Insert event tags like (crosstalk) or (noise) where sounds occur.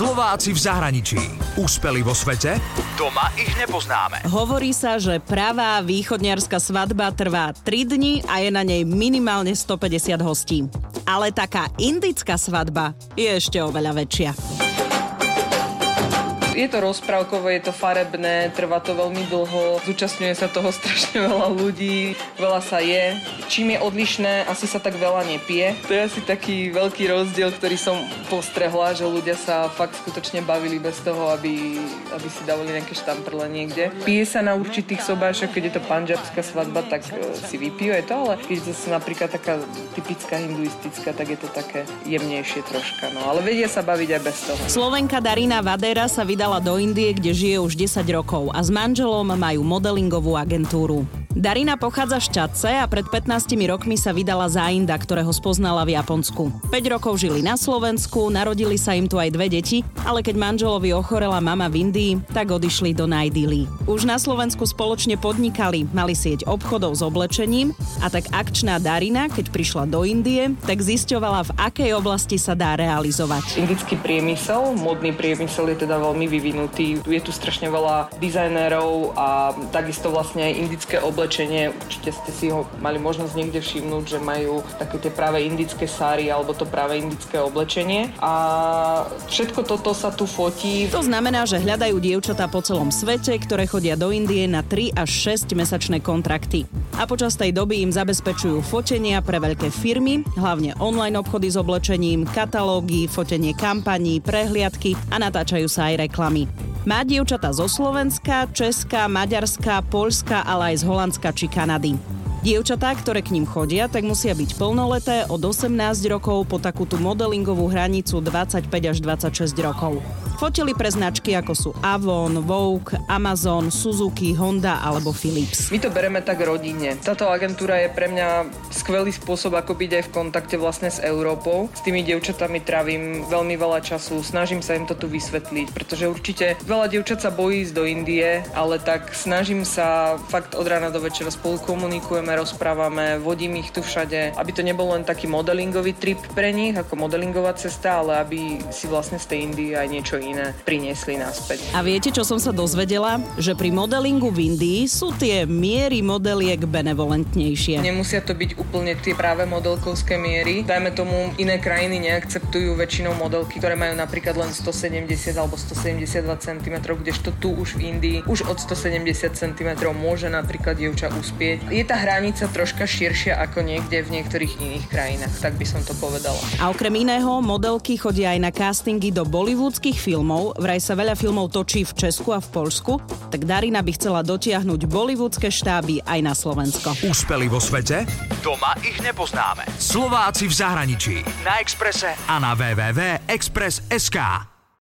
Slováci v zahraničí. Úspeli vo svete? Doma ich nepoznáme. Hovorí sa, že pravá východniarská svadba trvá 3 dni a je na nej minimálne 150 hostí. Ale taká indická svadba je ešte oveľa väčšia. Je to rozprávkové, je to farebné, trvá to veľmi dlho, zúčastňuje sa toho (laughs) strašne veľa ľudí, veľa sa je. Čím je odlišné, asi sa tak veľa nepije. To je asi taký veľký rozdiel, ktorý som postrehla, že ľudia sa fakt skutočne bavili bez toho, aby, aby si dávali nejaké štamprle niekde. Pije sa na určitých sobášach, keď je to panžabská svadba, tak e, si vypijú aj to, ale keď to napríklad taká typická hinduistická, tak je to také jemnejšie troška. No. Ale vedia sa baviť aj bez toho. Slovenka Darina Vadera sa vydala do Indie, kde žije už 10 rokov a s manželom majú modelingovú agentúru. Darina pochádza z Čadce a pred 15 rokmi sa vydala za Inda, ktorého spoznala v Japonsku. 5 rokov žili na Slovensku, narodili sa im tu aj dve deti, ale keď manželovi ochorela mama v Indii, tak odišli do Najdily. Už na Slovensku spoločne podnikali, mali sieť obchodov s oblečením a tak akčná Darina, keď prišla do Indie, tak zisťovala, v akej oblasti sa dá realizovať. Indický priemysel, modný priemysel je teda veľmi vyvinutý. Je tu strašne veľa dizajnérov a takisto vlastne aj indické oblečenie oblečenie, určite ste si ho mali možnosť niekde všimnúť, že majú také tie práve indické sáry alebo to práve indické oblečenie. A všetko toto sa tu fotí. To znamená, že hľadajú dievčatá po celom svete, ktoré chodia do Indie na 3 až 6 mesačné kontrakty. A počas tej doby im zabezpečujú fotenia pre veľké firmy, hlavne online obchody s oblečením, katalógy, fotenie kampaní, prehliadky a natáčajú sa aj reklamy. Má dievčata zo Slovenska, Česka, Maďarska, Polska, ale aj z Holandska či Kanady. Dievčatá, ktoré k ním chodia, tak musia byť plnoleté od 18 rokov po takúto modelingovú hranicu 25 až 26 rokov. Fotili pre značky ako sú Avon, Vogue, Amazon, Suzuki, Honda alebo Philips. My to bereme tak rodine. Táto agentúra je pre mňa skvelý spôsob, ako byť aj v kontakte vlastne s Európou. S tými dievčatami trávim veľmi veľa času, snažím sa im to tu vysvetliť, pretože určite veľa dievčat sa bojí ísť do Indie, ale tak snažím sa fakt od rána do večera spolu komunikujeme, rozprávame, vodím ich tu všade, aby to nebol len taký modelingový trip pre nich, ako modelingová cesta, ale aby si vlastne z tej Indie aj niečo iné priniesli naspäť. A viete, čo som sa dozvedela? Že pri modelingu v Indii sú tie miery modeliek benevolentnejšie. Nemusia to byť úplne tie práve modelkovské miery. Dajme tomu, iné krajiny neakceptujú väčšinou modelky, ktoré majú napríklad len 170 alebo 172 cm, kdežto tu už v Indii už od 170 cm môže napríklad dievča uspieť. Je tá hranica troška širšia ako niekde v niektorých iných krajinách, tak by som to povedala. A okrem iného, modelky chodia aj na castingy do bollywoodských filmov filmov, vraj sa veľa filmov točí v Česku a v Polsku, tak Darina by chcela dotiahnuť bollywoodske štáby aj na Slovensko. Úspeli vo svete? Doma ich nepoznáme. Slováci v zahraničí. Na Exprese a na www.express.sk.